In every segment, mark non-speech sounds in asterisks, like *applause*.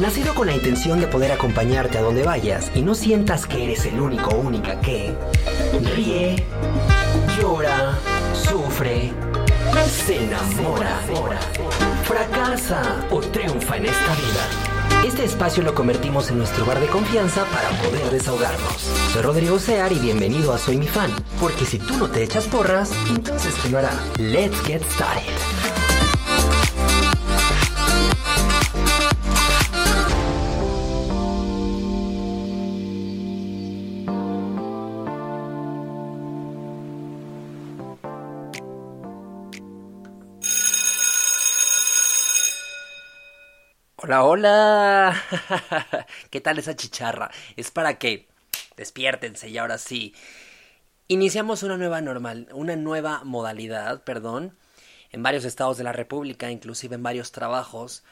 Nacido con la intención de poder acompañarte a donde vayas y no sientas que eres el único o única que ríe, llora, sufre, se enamora, fracasa o triunfa en esta vida. Este espacio lo convertimos en nuestro bar de confianza para poder desahogarnos. Soy Rodrigo Sear y bienvenido a Soy mi fan, porque si tú no te echas porras, entonces ¿quién lo hará? Let's get started. Hola, hola. *laughs* ¿Qué tal esa chicharra? Es para que despiértense y ahora sí. Iniciamos una nueva normal, una nueva modalidad, perdón, en varios estados de la República, inclusive en varios trabajos.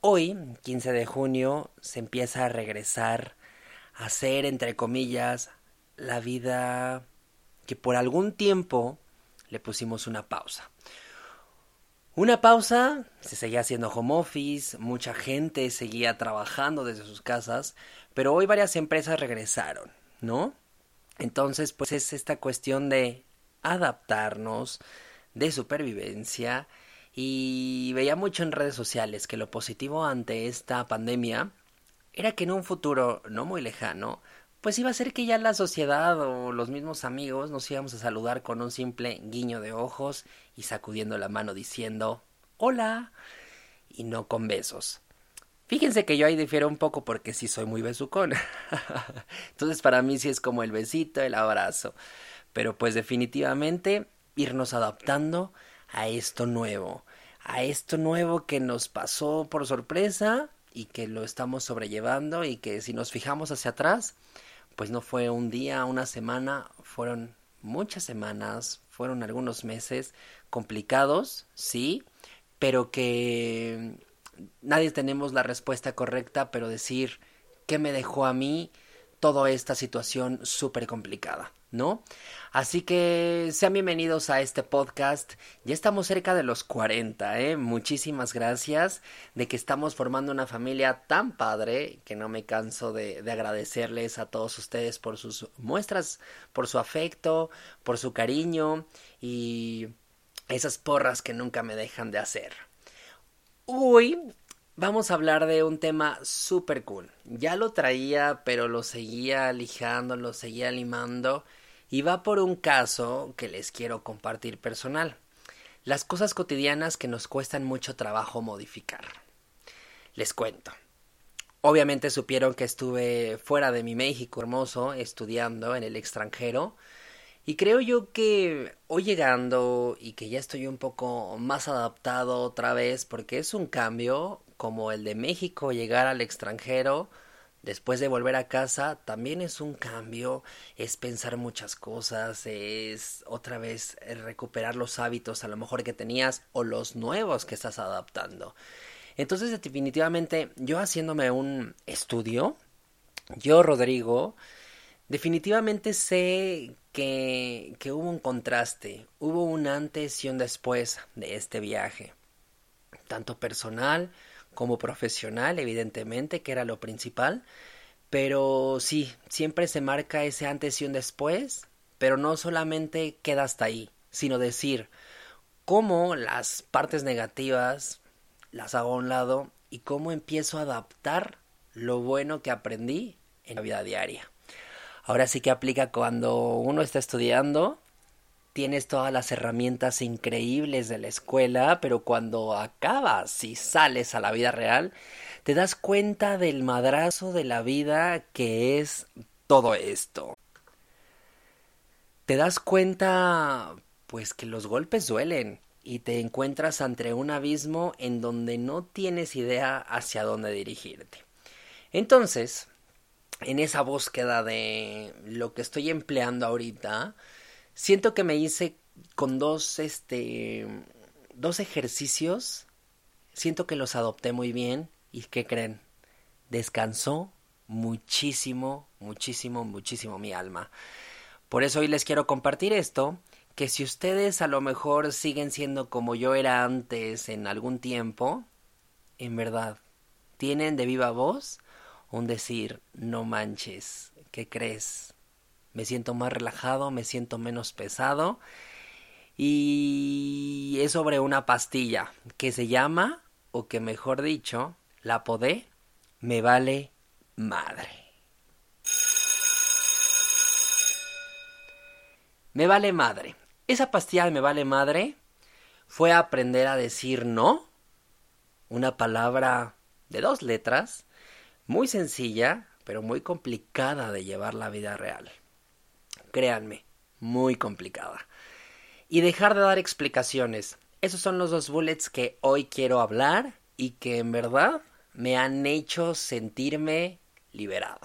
Hoy, 15 de junio, se empieza a regresar a hacer, entre comillas, la vida que por algún tiempo le pusimos una pausa. Una pausa, se seguía haciendo home office, mucha gente seguía trabajando desde sus casas, pero hoy varias empresas regresaron, ¿no? Entonces, pues es esta cuestión de adaptarnos, de supervivencia, y veía mucho en redes sociales que lo positivo ante esta pandemia era que en un futuro no muy lejano, pues iba a ser que ya la sociedad o los mismos amigos nos íbamos a saludar con un simple guiño de ojos y sacudiendo la mano diciendo hola y no con besos. Fíjense que yo ahí difiero un poco porque sí soy muy besucón. *laughs* Entonces para mí sí es como el besito, el abrazo. Pero pues definitivamente irnos adaptando a esto nuevo. A esto nuevo que nos pasó por sorpresa y que lo estamos sobrellevando y que si nos fijamos hacia atrás, pues no fue un día, una semana, fueron muchas semanas, fueron algunos meses complicados, sí, pero que nadie tenemos la respuesta correcta, pero decir qué me dejó a mí toda esta situación súper complicada. ¿No? Así que sean bienvenidos a este podcast. Ya estamos cerca de los 40, ¿eh? Muchísimas gracias de que estamos formando una familia tan padre que no me canso de, de agradecerles a todos ustedes por sus muestras, por su afecto, por su cariño y esas porras que nunca me dejan de hacer. Hoy vamos a hablar de un tema súper cool. Ya lo traía, pero lo seguía lijando, lo seguía limando y va por un caso que les quiero compartir personal. Las cosas cotidianas que nos cuestan mucho trabajo modificar. Les cuento. Obviamente supieron que estuve fuera de mi México hermoso estudiando en el extranjero y creo yo que hoy llegando y que ya estoy un poco más adaptado otra vez porque es un cambio como el de México llegar al extranjero después de volver a casa también es un cambio, es pensar muchas cosas, es otra vez recuperar los hábitos a lo mejor que tenías o los nuevos que estás adaptando. Entonces definitivamente yo haciéndome un estudio, yo Rodrigo, definitivamente sé que, que hubo un contraste, hubo un antes y un después de este viaje, tanto personal, como profesional, evidentemente, que era lo principal. Pero sí, siempre se marca ese antes y un después, pero no solamente queda hasta ahí, sino decir, cómo las partes negativas las hago a un lado y cómo empiezo a adaptar lo bueno que aprendí en la vida diaria. Ahora sí que aplica cuando uno está estudiando, tienes todas las herramientas increíbles de la escuela, pero cuando acabas y sales a la vida real, te das cuenta del madrazo de la vida que es todo esto. Te das cuenta, pues que los golpes duelen y te encuentras ante un abismo en donde no tienes idea hacia dónde dirigirte. Entonces, en esa búsqueda de lo que estoy empleando ahorita, siento que me hice con dos, este, dos ejercicios, siento que los adopté muy bien y ¿qué creen? Descansó muchísimo, muchísimo, muchísimo mi alma. Por eso hoy les quiero compartir esto, que si ustedes a lo mejor siguen siendo como yo era antes en algún tiempo, en verdad, tienen de viva voz un decir, no manches, ¿qué crees? Me siento más relajado, me siento menos pesado. Y es sobre una pastilla que se llama, o que mejor dicho, la podé, me vale madre. Me vale madre. Esa pastilla me vale madre fue aprender a decir no, una palabra de dos letras, muy sencilla, pero muy complicada de llevar la vida real. Créanme, muy complicada. Y dejar de dar explicaciones. Esos son los dos bullets que hoy quiero hablar y que en verdad me han hecho sentirme liberado.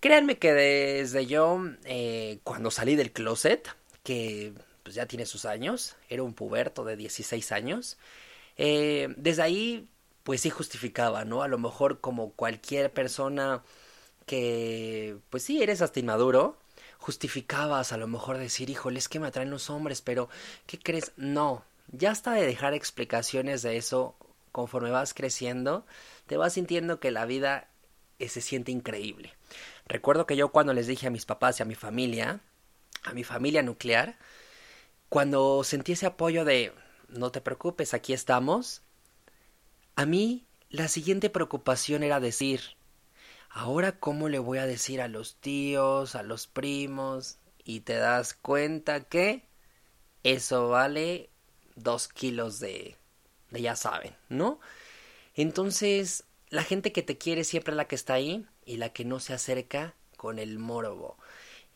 Créanme que desde yo, eh, cuando salí del closet, que pues ya tiene sus años, era un puberto de 16 años, eh, desde ahí pues sí justificaba, ¿no? A lo mejor como cualquier persona que, pues sí, eres hasta inmaduro, justificabas a lo mejor decir, híjole, es que me atraen los hombres, pero ¿qué crees? No, ya hasta de dejar explicaciones de eso, conforme vas creciendo, te vas sintiendo que la vida eh, se siente increíble. Recuerdo que yo cuando les dije a mis papás y a mi familia, a mi familia nuclear, cuando sentí ese apoyo de, no te preocupes, aquí estamos, a mí la siguiente preocupación era decir, ahora cómo le voy a decir a los tíos, a los primos, y te das cuenta que eso vale dos kilos de, de ya saben, ¿no? Entonces, la gente que te quiere siempre es la que está ahí y la que no se acerca con el morbo.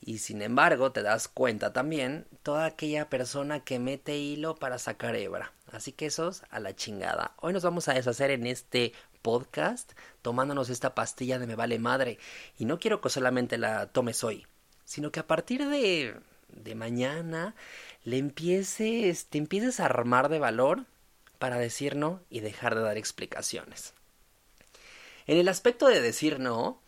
Y sin embargo, te das cuenta también toda aquella persona que mete hilo para sacar hebra. Así que esos a la chingada. Hoy nos vamos a deshacer en este podcast tomándonos esta pastilla de me vale madre. Y no quiero que solamente la tomes hoy, sino que a partir de, de mañana le empieces, te empieces a armar de valor para decir no y dejar de dar explicaciones. En el aspecto de decir no,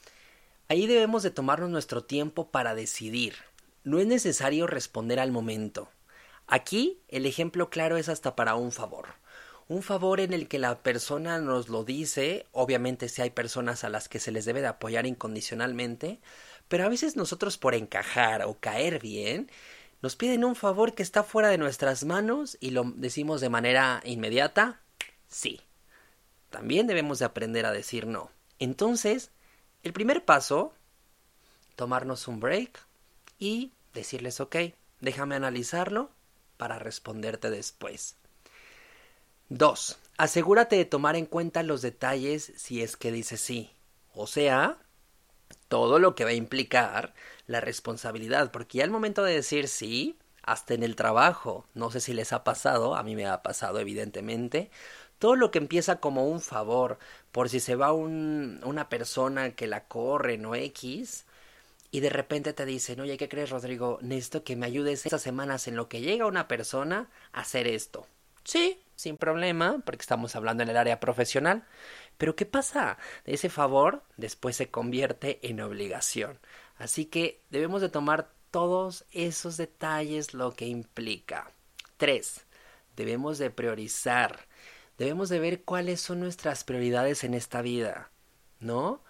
Ahí debemos de tomarnos nuestro tiempo para decidir. No es necesario responder al momento. Aquí el ejemplo claro es hasta para un favor. Un favor en el que la persona nos lo dice, obviamente si hay personas a las que se les debe de apoyar incondicionalmente, pero a veces nosotros por encajar o caer bien, nos piden un favor que está fuera de nuestras manos y lo decimos de manera inmediata, sí. También debemos de aprender a decir no. Entonces, el primer paso, tomarnos un break y decirles, ok, déjame analizarlo para responderte después. 2. Asegúrate de tomar en cuenta los detalles si es que dices sí. O sea, todo lo que va a implicar la responsabilidad, porque ya al momento de decir sí, hasta en el trabajo, no sé si les ha pasado, a mí me ha pasado evidentemente, todo lo que empieza como un favor, por si se va un, una persona que la corre, no X, y de repente te dicen, oye, ¿qué crees, Rodrigo? Necesito que me ayudes estas semanas en lo que llega una persona a hacer esto. Sí, sin problema, porque estamos hablando en el área profesional. Pero ¿qué pasa? Ese favor después se convierte en obligación. Así que debemos de tomar todos esos detalles lo que implica. 3. Debemos de priorizar debemos de ver cuáles son nuestras prioridades en esta vida, ¿no?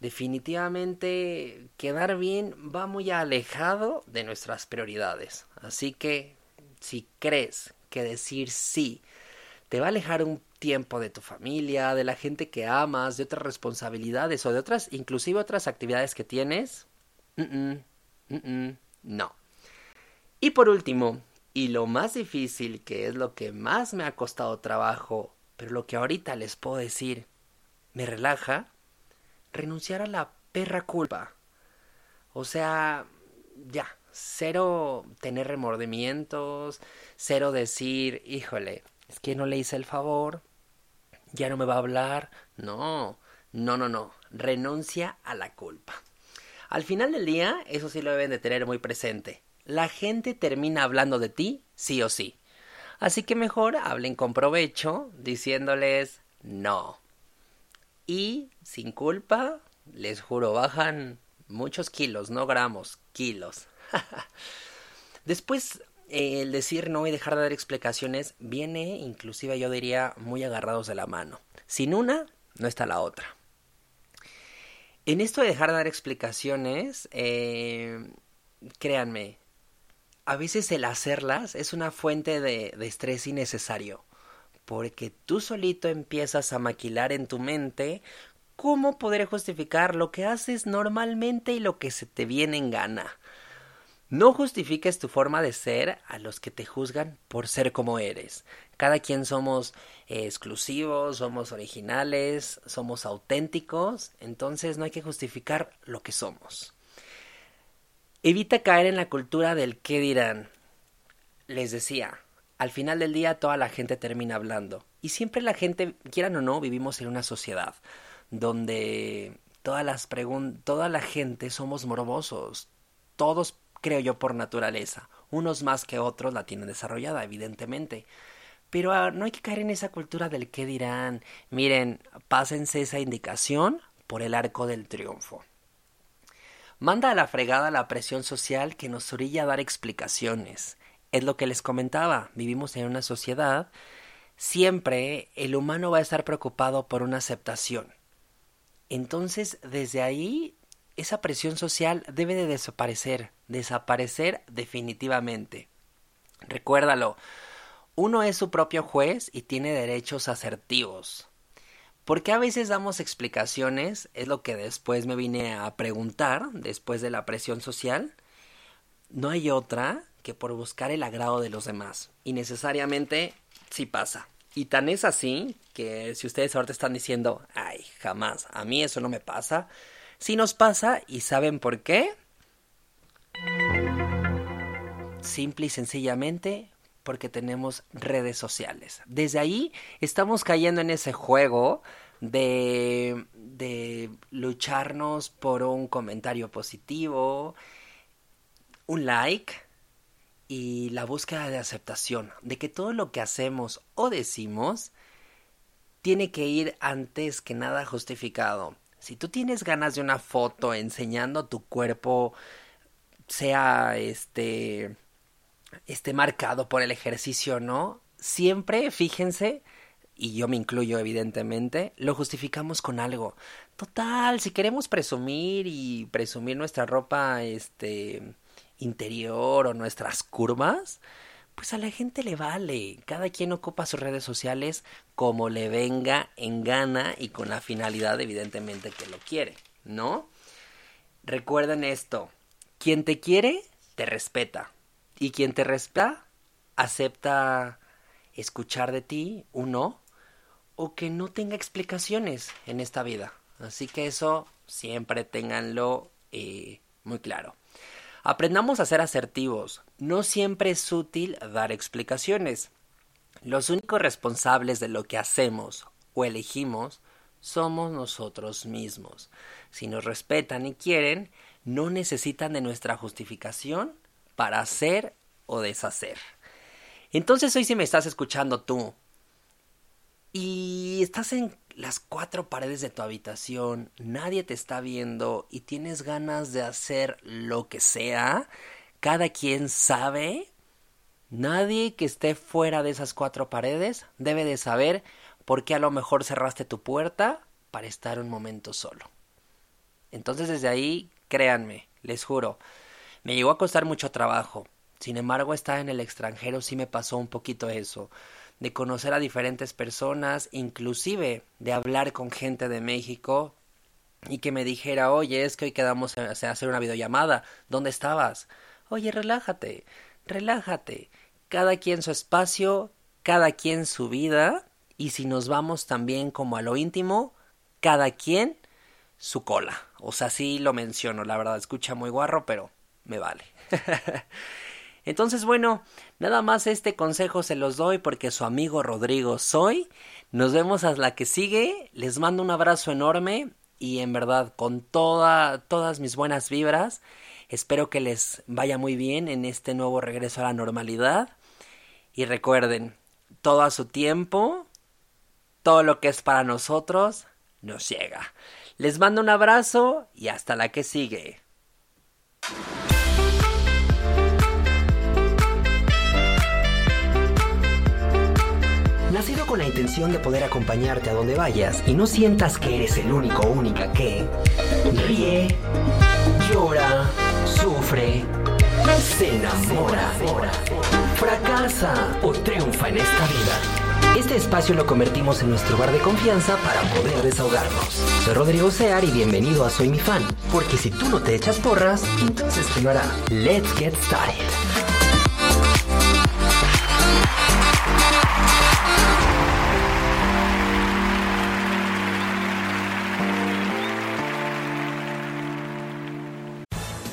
Definitivamente quedar bien va muy alejado de nuestras prioridades. Así que si crees que decir sí te va a alejar un tiempo de tu familia, de la gente que amas, de otras responsabilidades o de otras, inclusive otras actividades que tienes. no. Y por último, y lo más difícil, que es lo que más me ha costado trabajo, pero lo que ahorita les puedo decir, me relaja, renunciar a la perra culpa. O sea, ya, cero tener remordimientos, cero decir, híjole, es que no le hice el favor, ya no me va a hablar. No, no, no, no. Renuncia a la culpa. Al final del día, eso sí lo deben de tener muy presente. La gente termina hablando de ti, sí o sí. Así que mejor hablen con provecho, diciéndoles no. Y sin culpa, les juro, bajan muchos kilos, no gramos, kilos. *laughs* Después el decir no y dejar de dar explicaciones viene, inclusive yo diría, muy agarrados de la mano. Sin una, no está la otra. En esto de dejar de dar explicaciones, eh, créanme, a veces el hacerlas es una fuente de, de estrés innecesario, porque tú solito empiezas a maquilar en tu mente cómo poder justificar lo que haces normalmente y lo que se te viene en gana. No justifiques tu forma de ser a los que te juzgan por ser como eres. Cada quien somos eh, exclusivos, somos originales, somos auténticos, entonces no hay que justificar lo que somos. Evita caer en la cultura del qué dirán. Les decía, al final del día toda la gente termina hablando. Y siempre la gente, quieran o no, vivimos en una sociedad donde toda la gente somos morbosos. Todos creo yo, por naturaleza. Unos más que otros la tienen desarrollada, evidentemente. Pero ah, no hay que caer en esa cultura del qué dirán. Miren, pásense esa indicación por el arco del triunfo. Manda a la fregada la presión social que nos orilla a dar explicaciones. Es lo que les comentaba, vivimos en una sociedad, siempre el humano va a estar preocupado por una aceptación. Entonces, desde ahí esa presión social debe de desaparecer, desaparecer definitivamente. Recuérdalo, uno es su propio juez y tiene derechos asertivos. ¿Por qué a veces damos explicaciones? Es lo que después me vine a preguntar, después de la presión social. No hay otra que por buscar el agrado de los demás. Y necesariamente sí pasa. Y tan es así que si ustedes ahorita están diciendo, ay, jamás, a mí eso no me pasa, si nos pasa y saben por qué. Simple y sencillamente porque tenemos redes sociales. Desde ahí estamos cayendo en ese juego de, de lucharnos por un comentario positivo, un like y la búsqueda de aceptación, de que todo lo que hacemos o decimos tiene que ir antes que nada justificado. Si tú tienes ganas de una foto enseñando tu cuerpo, sea este, esté marcado por el ejercicio no, siempre fíjense, y yo me incluyo evidentemente, lo justificamos con algo. Total, si queremos presumir y presumir nuestra ropa este interior o nuestras curvas, pues a la gente le vale. Cada quien ocupa sus redes sociales como le venga en gana y con la finalidad evidentemente que lo quiere, ¿no? Recuerden esto, quien te quiere, te respeta. Y quien te respeta, acepta escuchar de ti, uno, o que no tenga explicaciones en esta vida. Así que eso siempre tenganlo eh, muy claro. Aprendamos a ser asertivos. No siempre es útil dar explicaciones. Los únicos responsables de lo que hacemos o elegimos somos nosotros mismos. Si nos respetan y quieren, no necesitan de nuestra justificación para hacer o deshacer. Entonces hoy si me estás escuchando tú y estás en las cuatro paredes de tu habitación, nadie te está viendo y tienes ganas de hacer lo que sea, cada quien sabe, nadie que esté fuera de esas cuatro paredes debe de saber por qué a lo mejor cerraste tu puerta para estar un momento solo. Entonces desde ahí, créanme, les juro, me llegó a costar mucho trabajo, Sin embargo, estar en el extranjero sí me pasó un poquito eso, de conocer a diferentes personas, inclusive de hablar con gente de México y que me dijera, oye, es que hoy quedamos a hacer una videollamada, ¿dónde estabas? Oye, relájate, relájate, cada quien su espacio, cada quien su vida, y si nos vamos también como a lo íntimo, cada quien su cola. O sea, sí lo menciono, la verdad, escucha muy guarro, pero me vale. *laughs* Entonces, bueno, nada más este consejo se los doy porque su amigo Rodrigo soy. Nos vemos a la que sigue. Les mando un abrazo enorme y en verdad con toda, todas mis buenas vibras. Espero que les vaya muy bien en este nuevo regreso a la normalidad. Y recuerden, todo a su tiempo, todo lo que es para nosotros, nos llega. Les mando un abrazo y hasta la que sigue. Nacido con la intención de poder acompañarte a donde vayas y no sientas que eres el único única que ríe, llora, sufre, se enamora, fracasa o triunfa en esta vida. Este espacio lo convertimos en nuestro bar de confianza para poder desahogarnos. Soy Rodrigo Sear y bienvenido a Soy mi fan, porque si tú no te echas porras, entonces ¿quién lo hará? Let's get started.